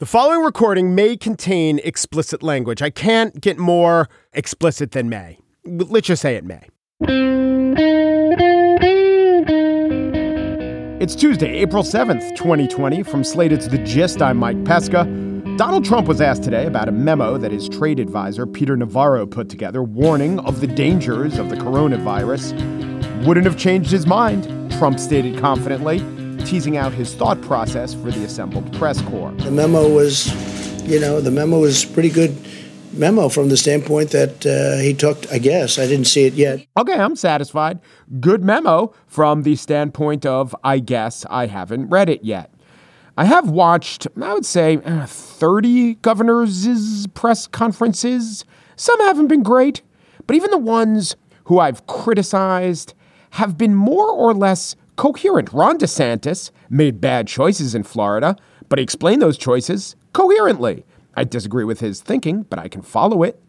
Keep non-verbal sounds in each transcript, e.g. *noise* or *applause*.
The following recording may contain explicit language. I can't get more explicit than may. Let's just say it may. It's Tuesday, April 7th, 2020. From Slated to the Gist, I'm Mike Pesca. Donald Trump was asked today about a memo that his trade advisor, Peter Navarro, put together warning of the dangers of the coronavirus. Wouldn't have changed his mind, Trump stated confidently teasing out his thought process for the assembled press corps. The memo was, you know, the memo was pretty good memo from the standpoint that uh, he took, I guess. I didn't see it yet. Okay, I'm satisfied. Good memo from the standpoint of, I guess I haven't read it yet. I have watched, I would say, uh, 30 governors' press conferences. Some haven't been great, but even the ones who I've criticized have been more or less coherent. Ron DeSantis made bad choices in Florida, but he explained those choices coherently. I disagree with his thinking, but I can follow it.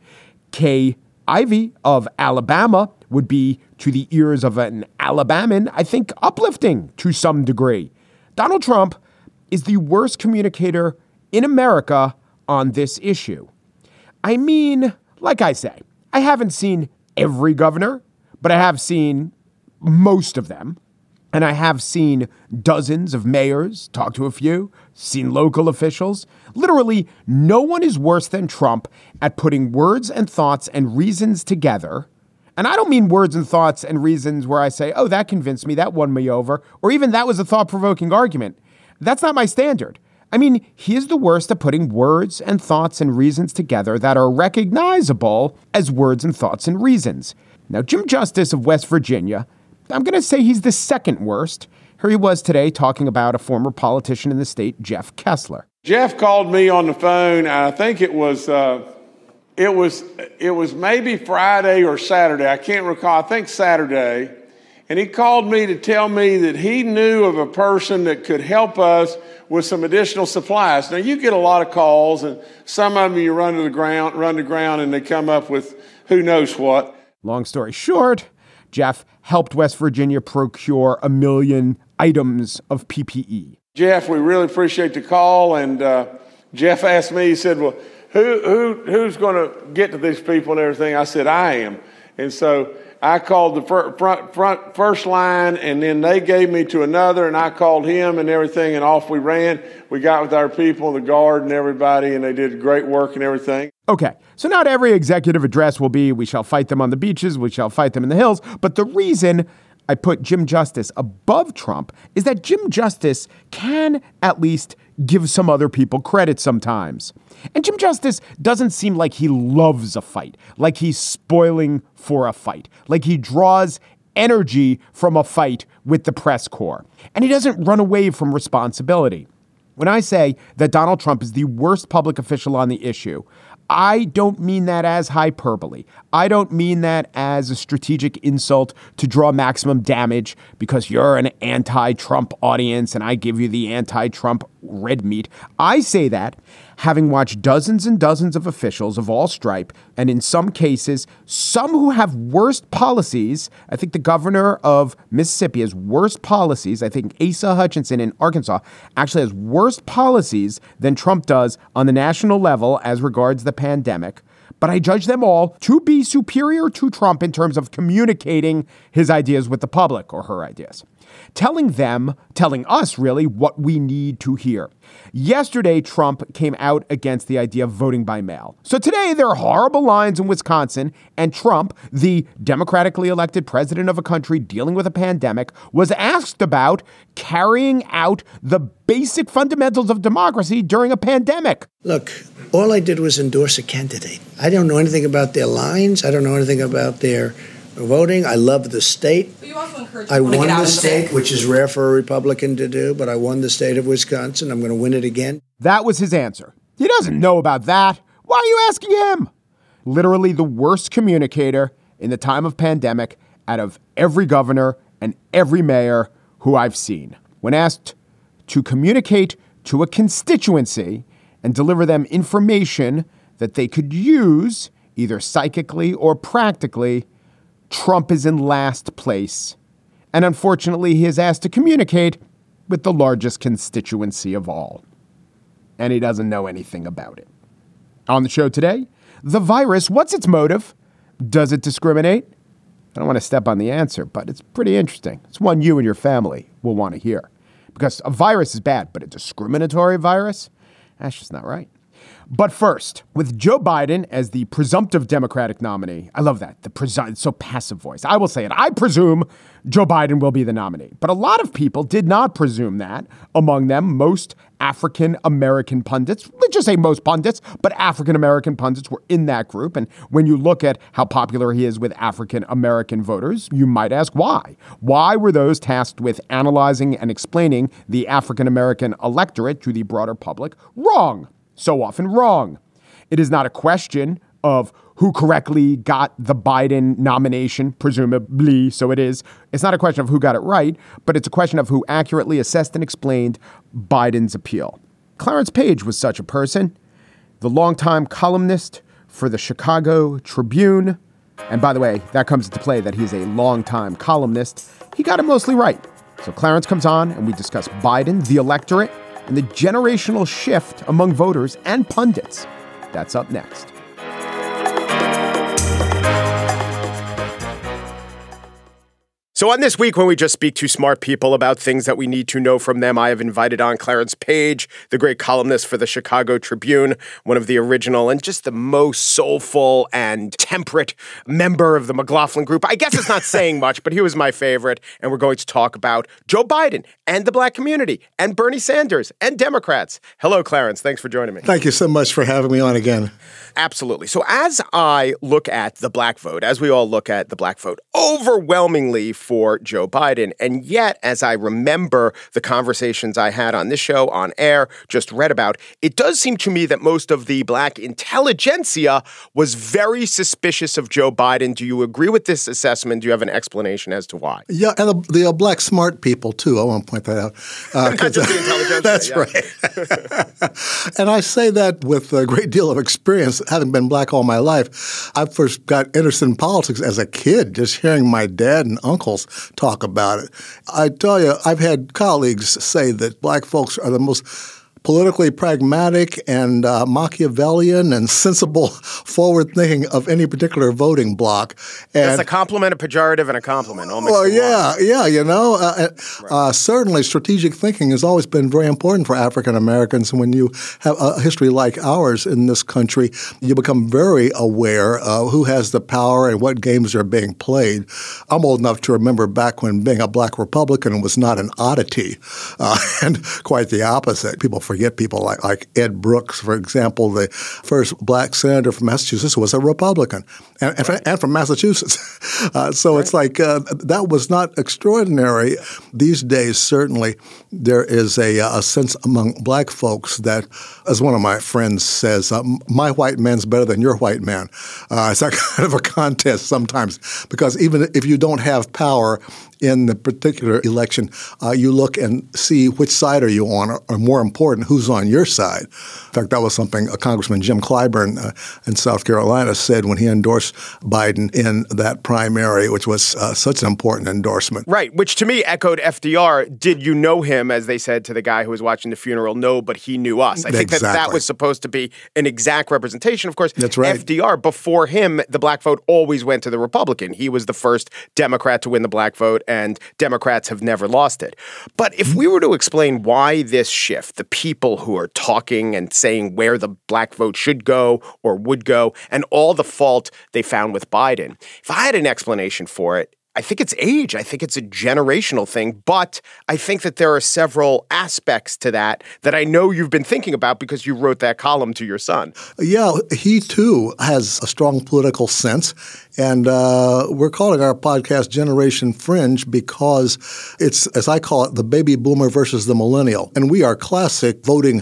Kay Ivey of Alabama would be, to the ears of an Alabaman, I think uplifting to some degree. Donald Trump is the worst communicator in America on this issue. I mean, like I say, I haven't seen every governor, but I have seen most of them. And I have seen dozens of mayors, talk to a few, seen local officials. Literally, no one is worse than Trump at putting words and thoughts and reasons together. And I don't mean words and thoughts and reasons where I say, oh, that convinced me, that won me over, or even that was a thought provoking argument. That's not my standard. I mean, he is the worst at putting words and thoughts and reasons together that are recognizable as words and thoughts and reasons. Now, Jim Justice of West Virginia I'm going to say he's the second worst. Here he was today talking about a former politician in the state, Jeff Kessler. Jeff called me on the phone. I think it was uh, it was it was maybe Friday or Saturday. I can't recall. I think Saturday. And he called me to tell me that he knew of a person that could help us with some additional supplies. Now you get a lot of calls, and some of them you run to the ground, run to ground, and they come up with who knows what. Long story short, Jeff helped West Virginia procure a million items of PPE. Jeff, we really appreciate the call. And uh, Jeff asked me, he said, Well, who, who, who's going to get to these people and everything? I said, I am. And so I called the front, front, first line, and then they gave me to another, and I called him and everything, and off we ran. We got with our people, the guard, and everybody, and they did great work and everything. Okay, so not every executive address will be, we shall fight them on the beaches, we shall fight them in the hills. But the reason I put Jim Justice above Trump is that Jim Justice can at least give some other people credit sometimes. And Jim Justice doesn't seem like he loves a fight, like he's spoiling for a fight, like he draws energy from a fight with the press corps. And he doesn't run away from responsibility. When I say that Donald Trump is the worst public official on the issue, I don't mean that as hyperbole. I don't mean that as a strategic insult to draw maximum damage because you're an anti Trump audience and I give you the anti Trump red meat. I say that having watched dozens and dozens of officials of all stripe, and in some cases, some who have worst policies. I think the governor of Mississippi has worst policies. I think Asa Hutchinson in Arkansas actually has worse policies than Trump does on the national level as regards the pandemic. But I judge them all to be superior to Trump in terms of communicating his ideas with the public or her ideas telling them, telling us really, what we need to hear. Yesterday, Trump came out against the idea of voting by mail. So today, there are horrible lines in Wisconsin, and Trump, the democratically elected president of a country dealing with a pandemic, was asked about carrying out the basic fundamentals of democracy during a pandemic. Look, all I did was endorse a candidate. I don't know anything about their lines, I don't know anything about their voting. I love the state. I won the state, which is rare for a Republican to do, but I won the state of Wisconsin. I'm going to win it again. That was his answer. He doesn't know about that. Why are you asking him? Literally the worst communicator in the time of pandemic out of every governor and every mayor who I've seen. When asked to communicate to a constituency and deliver them information that they could use either psychically or practically, Trump is in last place. And unfortunately, he is asked to communicate with the largest constituency of all. and he doesn't know anything about it. On the show today, the virus, what's its motive? Does it discriminate? I don't want to step on the answer, but it's pretty interesting. It's one you and your family will want to hear. Because a virus is bad, but a discriminatory virus? That's just not right. But first, with Joe Biden as the presumptive Democratic nominee, I love that. The presu- so passive voice. I will say it. I presume Joe Biden will be the nominee. But a lot of people did not presume that. Among them, most African American pundits, let's just say most pundits, but African American pundits were in that group. And when you look at how popular he is with African American voters, you might ask why. Why were those tasked with analyzing and explaining the African American electorate to the broader public wrong? So often wrong. It is not a question of who correctly got the Biden nomination, presumably, so it is. It's not a question of who got it right, but it's a question of who accurately assessed and explained Biden's appeal. Clarence Page was such a person, the longtime columnist for the Chicago Tribune. And by the way, that comes into play that he's a longtime columnist. He got it mostly right. So Clarence comes on and we discuss Biden, the electorate, and the generational shift among voters and pundits. That's up next. So, on this week, when we just speak to smart people about things that we need to know from them, I have invited on Clarence Page, the great columnist for the Chicago Tribune, one of the original and just the most soulful and temperate member of the McLaughlin group. I guess it's not *laughs* saying much, but he was my favorite. And we're going to talk about Joe Biden and the black community and Bernie Sanders and Democrats. Hello, Clarence. Thanks for joining me. Thank you so much for having me on again. Absolutely. So, as I look at the black vote, as we all look at the black vote, overwhelmingly for Joe Biden. And yet, as I remember the conversations I had on this show, on air, just read about, it does seem to me that most of the black intelligentsia was very suspicious of Joe Biden. Do you agree with this assessment? Do you have an explanation as to why? Yeah, and the, the uh, black smart people, too. I want to point that out. Uh, *laughs* Not just the *laughs* intelligentsia. That's right. *laughs* and I say that with a great deal of experience, having been black all my life. I first got interested in politics as a kid, just hearing my dad and uncle talk about it. I tell you, I've had colleagues say that black folks are the most politically pragmatic and uh, Machiavellian and sensible, *laughs* forward thinking of any particular voting bloc. And, That's a compliment, a pejorative, and a compliment. well, yeah, yeah, you know, uh, uh, right. uh, certainly strategic thinking has always been very important for African Americans. And when you have a history like ours in this country, you become very aware of who has the power and what games are being played. I'm old enough to remember back when being a black Republican was not an oddity, uh, *laughs* and quite the opposite. People forget forget people like, like Ed Brooks, for example, the first black senator from Massachusetts was a Republican, and, and, right. from, and from, Massachusetts. *laughs* Uh, so right. it's like uh, that was not extraordinary. These days, certainly, there is a, a, sense among black folks that, as one of my friends says, uh, my white man's better than your white man. Uh, it's that *laughs* kind of a contest sometimes because even if you don't have power, in the particular election, uh, you look and see which side are you on, or, or, more important, who's on your side. In fact, that was something a Congressman Jim Clyburn uh, in South Carolina said when he endorsed Biden in that primary, which was uh, such an important endorsement. Right, which to me echoed FDR. Did you know him, as they said to the guy who was watching the funeral? No, but he knew us. I think exactly. that that was supposed to be an exact representation. Of course, that's right. FDR, before him, the black vote always went to the Republican. He was the first Democrat to win the black vote and Democrats have never lost it. But if we were to explain why this shift, the people who are talking and saying where the black vote should go or would go, and all the fault they found with Biden, if I had an explanation for it, I think it's age. I think it's a generational thing, but I think that there are several aspects to that that I know you've been thinking about because you wrote that column to your son. Yeah, he too has a strong political sense. And uh, we're calling our podcast Generation Fringe because it's, as I call it, the baby boomer versus the millennial. And we are classic voting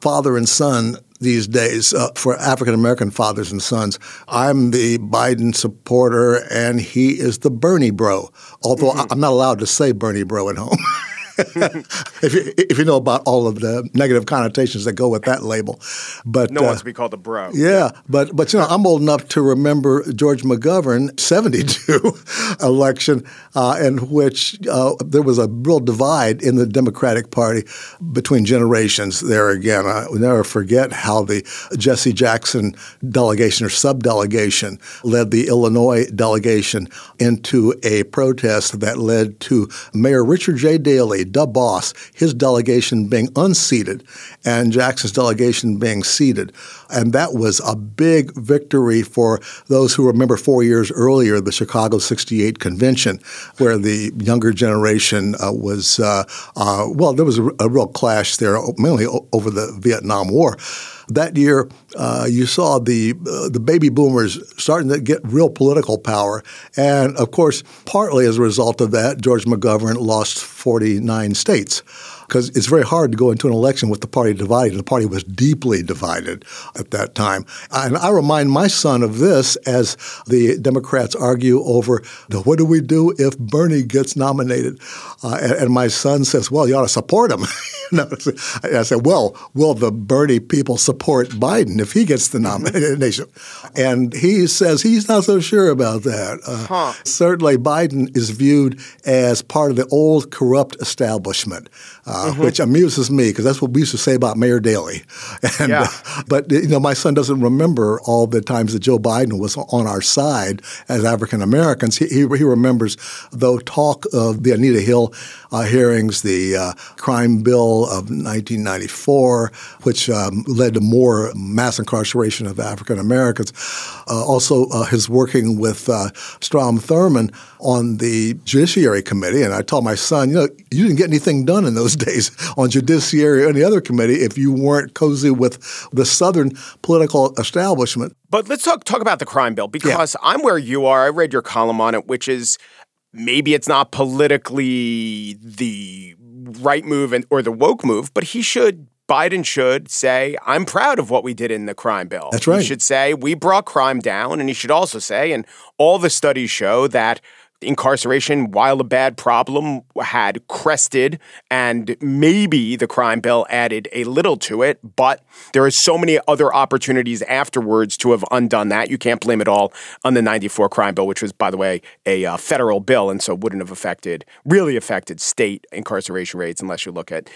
father and son these days uh, for African American fathers and sons. I'm the Biden supporter, and he is the Bernie bro. Although mm-hmm. I'm not allowed to say Bernie bro at home. *laughs* *laughs* if, you, if you know about all of the negative connotations that go with that label. But no uh, wants to be called a bro. Yeah, but but you know I'm old enough to remember George McGovern 72 *laughs* election uh, in which uh, there was a real divide in the Democratic Party between generations. There again, I will never forget how the Jesse Jackson delegation or sub-delegation led the Illinois delegation into a protest that led to Mayor Richard J. Daley, the boss, his delegation being unseated and Jackson's delegation being seated. And that was a big victory for those who remember four years earlier the Chicago 68 convention, where the younger generation uh, was, uh, uh, well, there was a, a, real clash there, mainly over the Vietnam War. That year, uh, you saw the uh, the baby boomers starting to get real political power, and of course, partly as a result of that, George McGovern lost 49 states because it's very hard to go into an election with the party divided. The party was deeply divided at that time. And I remind my son of this as the Democrats argue over what do we do if Bernie gets nominated? Uh, and, and, my son says, well, you ought to support him. *laughs* I said, well, will the Bernie people support Biden if he gets the nomination? And he says he's not so sure about that. Uh, huh. Certainly, Biden is viewed as part of the old corrupt establishment uh, mm-hmm. which amuses me because that's what we used to say about Mayor Daley. *laughs* And, yeah. uh, but you know, my son doesn't remember all the times that Joe Biden was on our side as African Americans. He, he, he, remembers though talk of the Anita Hill uh, hearings, the uh, crime bill of 1994, which um, led to more mass incarceration of African Americans. Uh, also, uh, his working with Strom Thurmond on the Judiciary Committee, and I told my son, you know, you didn't get anything done in those *laughs* days on Judiciary or any other committee if you weren't cozy with the Southern political establishment. But let's talk talk about the crime bill because yeah. I'm where you are. I read your column on it, which is maybe it's not politically the right move and, or the woke move, but he should Biden should say, I'm proud of what we did in the crime bill. That's right. He should say, we brought crime down. And he should also say, and all the studies show that incarceration, while a bad problem, had crested, and maybe the crime bill added a little to it, but there are so many other opportunities afterwards to have undone that. You can't blame it all on the 94 crime bill, which was, by the way, a uh, federal bill, and so wouldn't have affected, really affected state incarceration rates unless you look at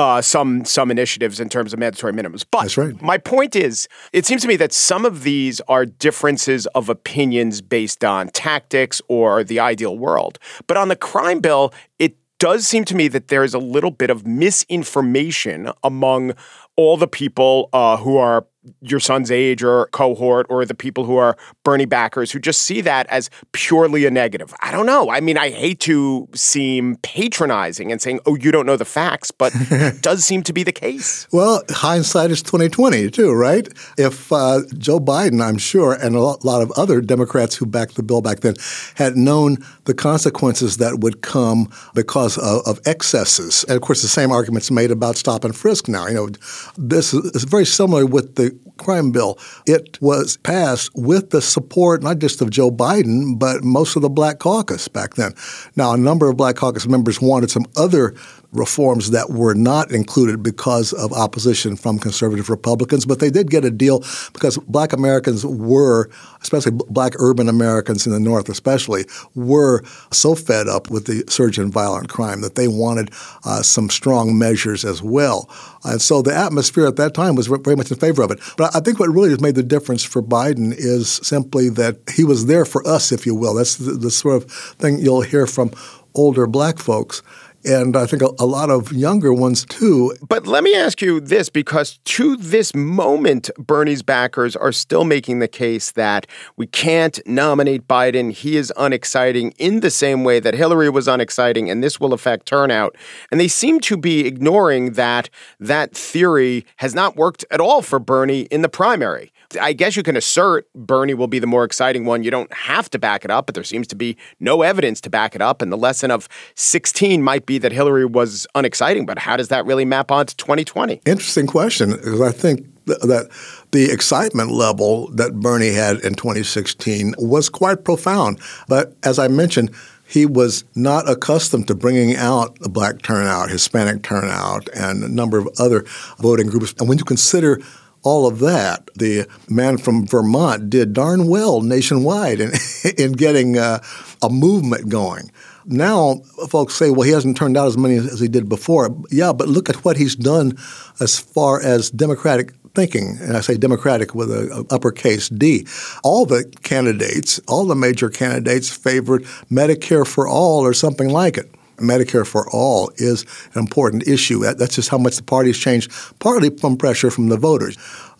uh, some some initiatives in terms of mandatory minimums. But That's right. my point is, it seems to me that some of these are differences of opinions based on tactics or the ideal world. But on the crime bill, it does seem to me that there is a little bit of misinformation among all the people uh, who are your son's age or cohort or the people who are Bernie backers who just see that as purely a negative. I don't know. I mean, I hate to seem patronizing and saying, "Oh, you don't know the facts," but *laughs* that does seem to be the case. Well, hindsight is twenty twenty too, right? If uh, Joe Biden, I'm sure, and a lot of other Democrats who backed the bill back then had known the consequences that would come because of, of excesses, and of course, the same arguments made about stop and frisk now. You know, this is very similar with crime bill. It was passed with the support not just of Joe Biden, but most of the Black Caucus back then. Now, a number of Black Caucus members wanted some other reforms that were not included because of opposition from conservative Republicans, but they did get a deal because black Americans were, especially black urban Americans in the North especially, were so fed up with the surge in violent crime that they wanted uh, some strong measures as well. And so the atmosphere at that time was very much in favor of it. But I think what really has made the difference for Biden is simply that he was there for us, if you will. That's the, the sort of thing you'll hear from older black folks and I think a, a, lot of younger ones too. But let me ask you this because to this moment, Bernie's backers are still making the case that we can't nominate Biden. He is unexciting in the same way that Hillary was unexciting, and this will affect turnout. And they seem to be ignoring that that theory has not worked at all for Bernie in the primary. I guess you can assert Bernie will be the more exciting one. You don't have to back it up, but there seems to be no evidence to back it up. And the lesson of 16 might be that Hillary was unexciting, but how does that really map onto 2020? Interesting question, because I think that the excitement level that Bernie had in 2016 was quite profound. But as I mentioned, he was not accustomed to bringing out the black turnout, Hispanic turnout, and a number of other voting groups. And when you consider all of that, the man from Vermont did darn well nationwide in, *laughs* in getting uh, a movement going. Now, folks say, well, he hasn't turned out as many as he did before. Yeah, but look at what he's done as far as Democratic thinking, and I say Democratic with a, a, uppercase D. All the candidates, all the major candidates favored Medicare for all or something like it. Medicare for all is an important issue. That's just how much the party has changed, partly from pressure from the voters.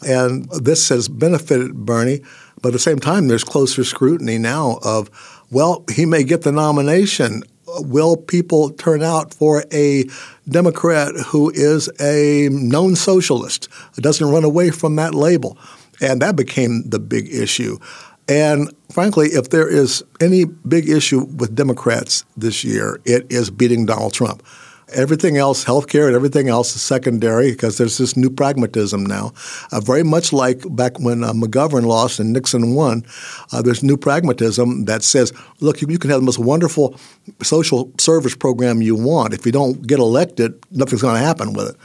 And this has benefited Bernie, but at the same time, there's closer scrutiny now of, well, he may get the nomination will people turn out for a Democrat who is a known socialist, doesn't run away from that label? And that became the big issue. And frankly, if there is any big issue with Democrats this year, it is beating Donald Trump. Everything else, healthcare and everything else is secondary because there's this new pragmatism now. Uh, very much like back when uh, McGovern lost and Nixon won, uh, there's new pragmatism that says, look, you, you, can have the most wonderful social service program you want. If you don't get elected, nothing's going to happen with it.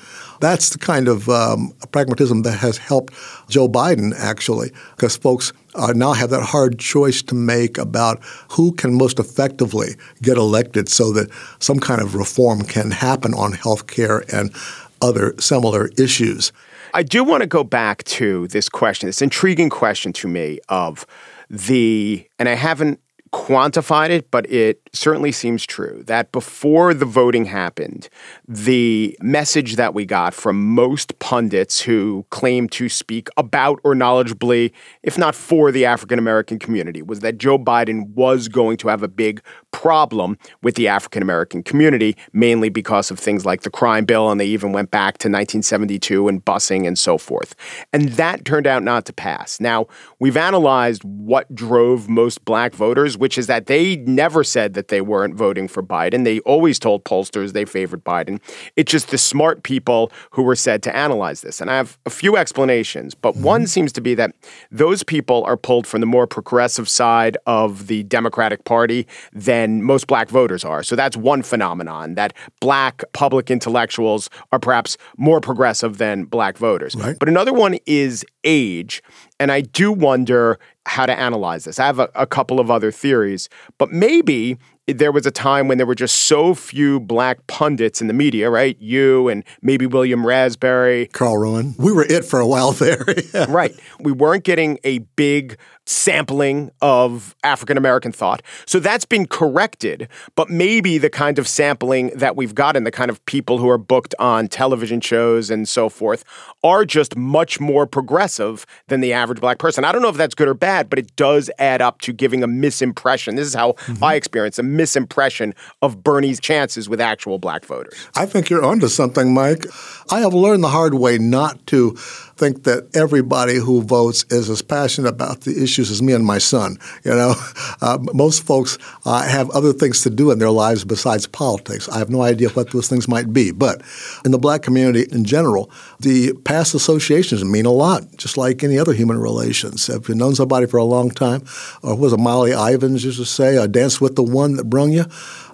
That's the kind of um, pragmatism that has helped Joe Biden, actually, because folks uh, now have that hard choice to make about who can most effectively get elected so that some kind of reform can happen on health care and other similar issues. I do want to go back to this question, this intriguing question to me of the, and I haven't quantified it, but it certainly seems true that before the voting happened, the message that we got from most pundits who claim to speak about or knowledgeably, if not for the African American community, was that Joe Biden was going to have a big problem with the African American community, mainly because of things like the crime bill, and they even went back to 1972 and busing and so forth. And that turned out not to pass. Now, we've analyzed what drove most black voters which is that they never said that they weren't voting for Biden. They always told pollsters they favored Biden. It's just the smart people who were said to analyze this. And I have a few explanations, but mm-hmm. one seems to be that those people are pulled from the more progressive side of the Democratic Party than most black voters are. So that's one phenomenon that black public intellectuals are perhaps more progressive than black voters. Right. But another one is age. And I do wonder how to analyze this. I have a, a, couple of other theories, but maybe there was a time when there were just so few black pundits in the media, right? You and maybe William Raspberry. Carl Rowan. We were it for a while there. *laughs* yeah. Right. We weren't getting a big sampling of African American thought. So that's been corrected, but maybe the kind of sampling that we've gotten, the kind of people who are booked on television shows and so forth, are just much more progressive than the average black person. I don't know if that's good or bad, but it does add up to giving a misimpression. This is how mm-hmm. I experience a misimpression of Bernie's chances with actual black voters. I think you're onto something, Mike. I have learned the hard way not to think that everybody who votes is as passionate about the issues as me and my son. You know, *laughs* uh, most folks uh, have other things to do in their lives besides politics. I have no idea what those things might be, but in the black community in general, the past associations mean a lot, just like any other human relations. If you've known somebody for a long time, or was it Molly Ivins used to say, uh, "Dance with the one that brung you."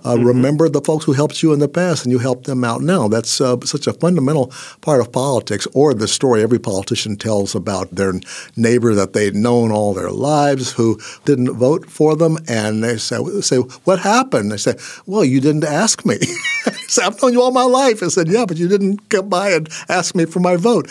Uh, mm-hmm. Remember the folks who helped you in the past, and you help them out now. That's uh, such a fundamental part of politics, or the story every politician tells about their neighbor that they'd known all their lives who didn't vote for them, and they say, say "What happened?" They say, "Well, you didn't ask me." *laughs* say, "I've known you all my life." I said, "Yeah, but you didn't come by and ask me for my vote."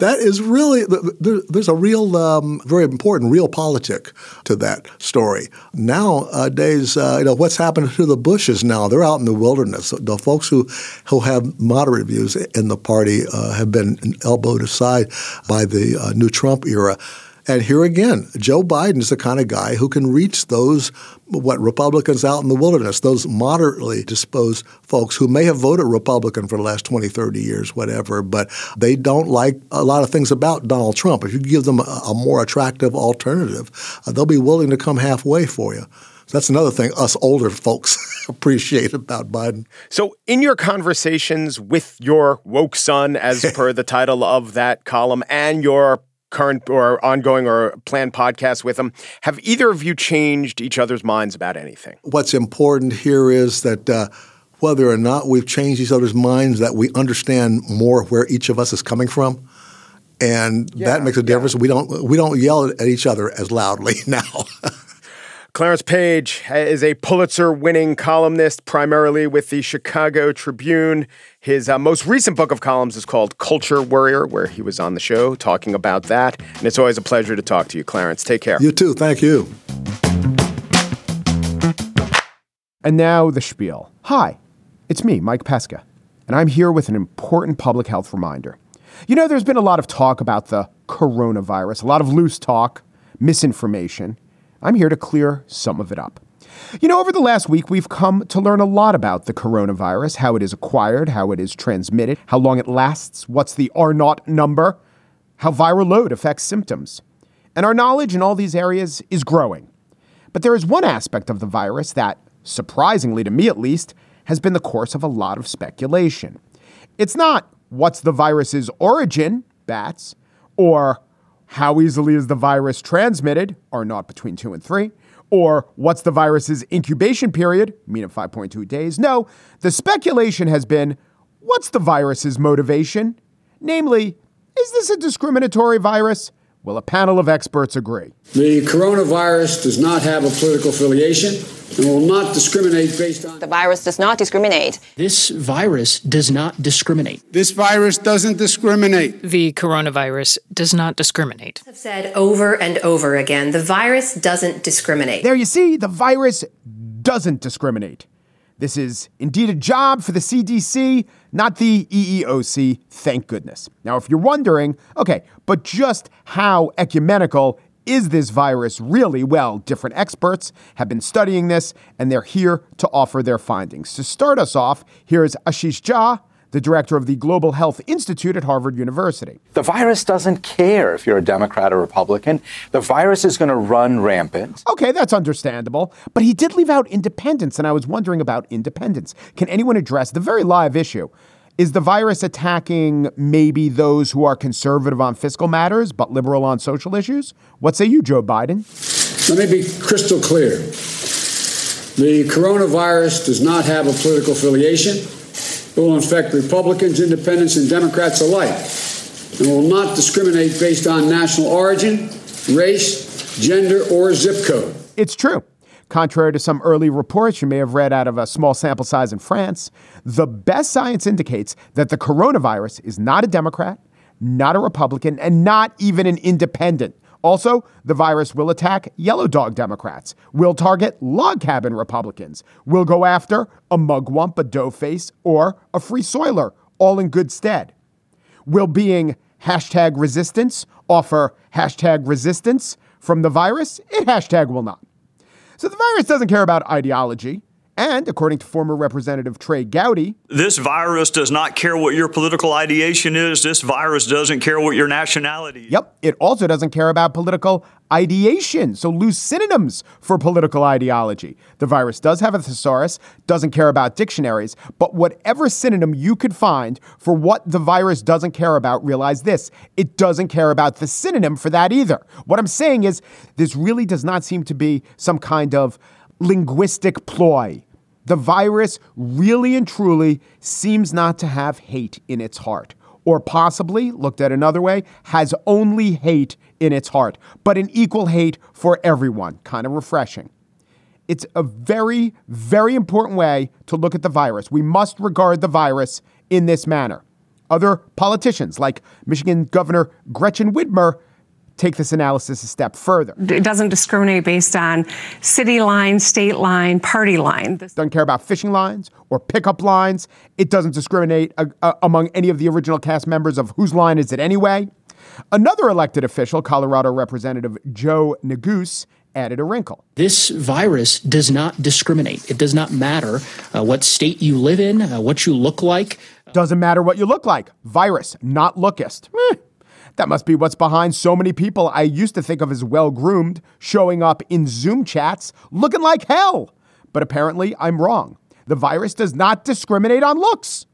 that is really there's a real, um, very important realpolitik to that story. Nowadays, uh, you know what's happened to the Bushes now? They're out in the wilderness. The folks who who have moderate views in the party uh, have been elbowed aside by the uh, new Trump era. And here again, Joe Biden is the kind of guy who can reach those what Republicans out in the wilderness, those moderately disposed folks who may have voted Republican for the last 20, 30 years, whatever, but they don't like a lot of things about Donald Trump. If you give them a, a more attractive alternative, uh, they'll be willing to come halfway for you. That's another thing us older folks *laughs* appreciate about Biden. So, in your conversations with your woke son, as *laughs* per the title of that column, and your current or ongoing or planned podcasts with him. Have either of you changed each other's minds about anything? What's important here is that uh, whether or not we've changed each other's minds, that we understand more where each of us is coming from. And yeah, that makes a difference. Yeah. We don't we don't yell at each other as loudly *laughs* now. Clarence Page is a Pulitzer winning columnist, primarily with the Chicago Tribune. His uh, most recent book of columns is called Culture Worrier, where he was on the show talking about that. And it's always a pleasure to talk to you, Clarence. Take care. You too. Thank you. And now the spiel. Hi, it's me, Mike Pesca, and I'm here with an important public health reminder. You know, there's been a lot of talk about the coronavirus, a lot of loose talk, misinformation. I'm here to clear some of it up. You know, over the last week, we've come to learn a lot about the coronavirus, how it is acquired, how it is transmitted, how long it lasts, what's the R naught number, how viral load affects symptoms. And our knowledge in all these areas is growing. But there is one aspect of the virus that, surprisingly to me at least, has been the course of a lot of speculation. It's not what's the virus's origin, bats, or how easily is the virus transmitted, R naught between two and three, or what's the virus's incubation period, mean of 5.2 days. No, the speculation has been what's the virus's motivation? Namely, is this a discriminatory virus? Will a panel of experts agree? The coronavirus does not have a political affiliation and will not discriminate based on. The virus does not discriminate. This virus does not discriminate. This virus doesn't discriminate. The coronavirus does not discriminate. I've said over and over again the virus doesn't discriminate. There you see, the virus doesn't discriminate. This is indeed a job for the CDC, not the EEOC, thank goodness. Now, if you're wondering, okay, but just how ecumenical is this virus really? Well, different experts have been studying this and they're here to offer their findings. To start us off, here's Ashish Jha, the director of the Global Health Institute at Harvard University. The virus doesn't care if you're a Democrat or Republican. The virus is going to run rampant. Okay, that's understandable. But he did leave out independence, and I was wondering about independence. Can anyone address the very live issue? Is the virus attacking maybe those who are conservative on fiscal matters but liberal on social issues? What say you, Joe Biden? Let me be crystal clear. The coronavirus does not have a political affiliation. It will infect Republicans, independents, and Democrats alike and will not discriminate based on national origin, race, gender, or zip code. It's true. Contrary to some early reports you may have read out of a small sample size in France, the best science indicates that the coronavirus is not a Democrat, not a Republican, and not even an independent. Also, the virus will attack yellow dog Democrats, will target log cabin Republicans, will go after a mugwump, a doughface, or a free soiler, all in good stead. Will being hashtag resistance offer hashtag resistance from the virus? It hashtag will not. So the virus doesn't care about ideology. And according to former Representative Trey Gowdy, this virus does not care what your political ideation is. This virus doesn't care what your nationality is. Yep. It also doesn't care about political ideation. So lose synonyms for political ideology. The virus does have a thesaurus, doesn't care about dictionaries, but whatever synonym you could find for what the virus doesn't care about, realize this it doesn't care about the synonym for that either. What I'm saying is, this really does not seem to be some kind of linguistic ploy the virus really and truly seems not to have hate in its heart. Or possibly, looked at another way, has only hate in its heart, but an equal hate for everyone. Kind of refreshing. It's a very, very important way to look at the virus. We must regard the virus in this manner. Other politicians, like Michigan Governor Gretchen Whitmer, take this analysis a step further. It doesn't discriminate based on city line, state line, party line. This doesn't care about fishing lines or pickup lines. It doesn't discriminate uh, uh, among any of the original cast members of whose line is it anyway. Another elected official, Colorado Representative Joe Neguse, added a wrinkle. This virus does not discriminate. It does not matter uh, what state you live in, uh, what you look like. Doesn't matter what you look like. Virus, not lookist. Eh. That must be what's behind so many people I used to think of as well groomed showing up in Zoom chats looking like hell. But apparently, I'm wrong. The virus does not discriminate on looks.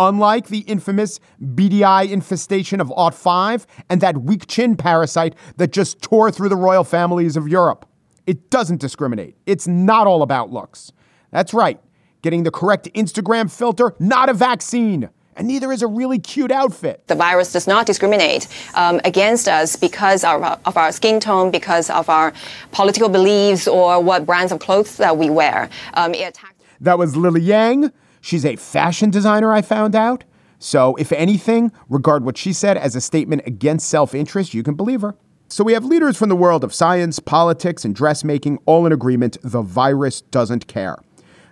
unlike the infamous BDI infestation of Aught 5 and that weak chin parasite that just tore through the royal families of Europe. It doesn't discriminate. It's not all about looks. That's right. Getting the correct Instagram filter, not a vaccine and neither is a really cute outfit. The virus does not discriminate um, against us because of, of, our skin tone, because of our political beliefs, or what brands of clothes that we wear. Um, attacks- that was Lily Yang. She's a fashion designer, I found out. So, if anything, regard what she said as a statement against self interest. You can believe her. So, we have leaders from the world of science, politics, and dressmaking all in agreement the virus doesn't care.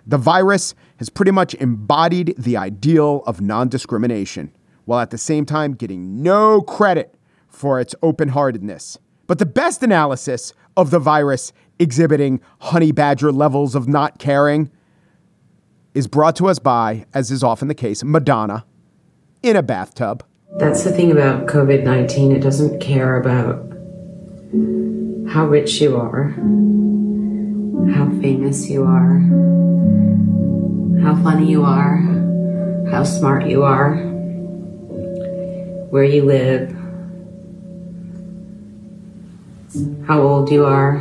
The virus has pretty much embodied the ideal of non discrimination, while at the same time getting no credit for its open heartedness. But the best analysis of the virus exhibiting honey badger levels of not caring is brought to us by, as is often the case, Madonna in a bathtub. That's the thing about COVID 19. It doesn't care about how rich you are, how famous you are how funny you are, how smart you are, where you live, how old you are,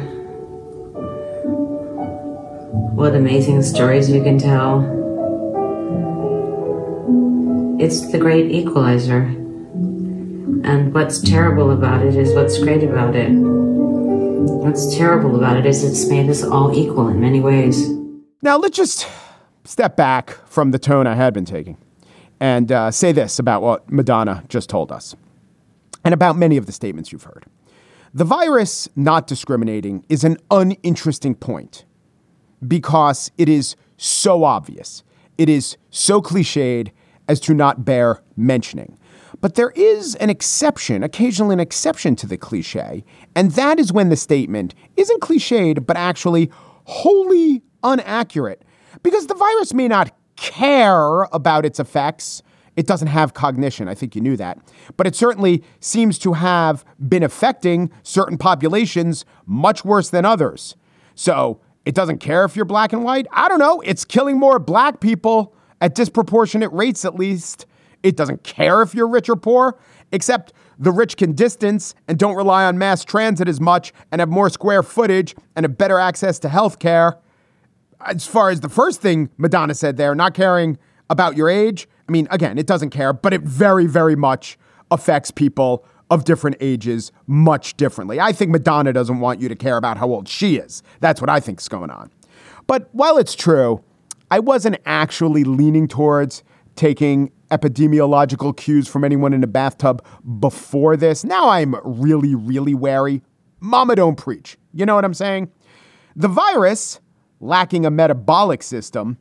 what amazing stories you can tell. It's the great equalizer. And what's terrible about it is what's great about it. What's terrible about it is it's made us all equal in many ways. Now, let's just step back from the tone I had been taking and uh, say this about what Madonna just told us and about many of the statements you've heard. The virus not discriminating is an uninteresting point because it is so obvious. It is so cliched as to not bear mentioning. But there is an exception, occasionally an exception to the cliche, and that is when the statement isn't cliched, but actually wholly inaccurate because the virus may not care about its effects. It doesn't have cognition. I think you knew that. But it certainly seems to have been affecting certain populations much worse than others. So it doesn't care if you're black and white. I don't know. It's killing more black people at disproportionate rates, at least. It doesn't care if you're rich or poor, except the rich can distance and don't rely on mass transit as much and have more square footage and have better access to health care as far as the first thing Madonna said there, not caring about your age, I mean, again, it doesn't care, but it very, very much affects people of different ages much differently. I think Madonna doesn't want you to care about how old she is. That's what I think is going on. But while it's true, I wasn't actually leaning towards taking epidemiological cues from anyone in a bathtub before this. Now I'm really, really wary. Mama don't preach. You know what I'm saying? The virus lacking a metabolic system,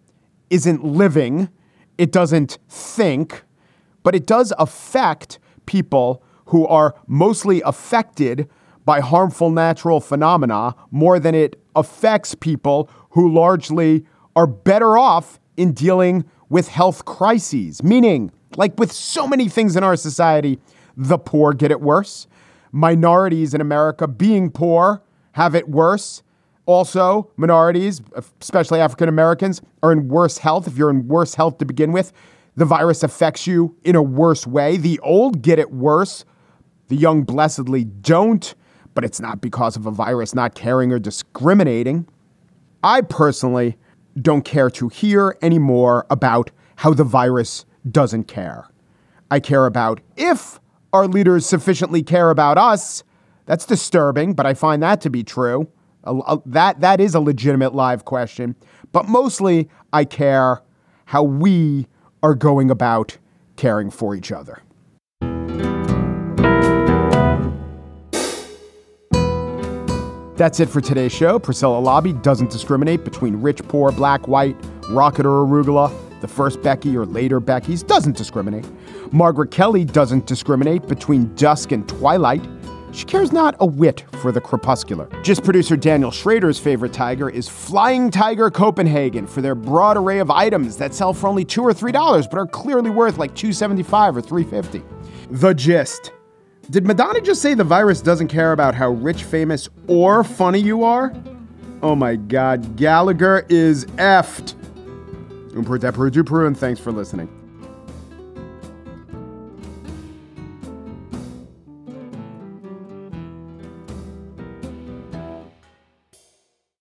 isn't living, it doesn't think, but it does affect people who are mostly affected by harmful natural phenomena more than it affects people who largely are better off in dealing with health crises. Meaning, like with so many things in our society, the poor get it worse. Minorities in America being poor have it worse. Also, minorities, especially African Americans, are in worse health. If you're in worse health to begin with, the virus affects you in a worse way. The old get it worse. The young blessedly don't, but it's not because of a virus not caring or discriminating. I personally don't care to hear anymore about how the virus doesn't care. I care about if our leaders sufficiently care about us. That's disturbing, but I find that to be true. That that is a legitimate live question, but mostly I care how we are going about caring for each other. That's it for today's show. Priscilla Alabi doesn't discriminate between rich, poor, black, white, rocket or arugula. The first Becky or later Becky's doesn't discriminate. Margaret Kelly doesn't discriminate between dusk and twilight. She cares not a whit for the crepuscular. Just producer Daniel Schrader's favorite tiger is Flying Tiger Copenhagen for their broad array of items that sell for only two or three dollars, but are clearly worth like two seventy-five or three fifty. The gist. Did Madonna just say the virus doesn't care about how rich, famous, or funny you are? Oh my god, Gallagher is effed. Umper and thanks for listening.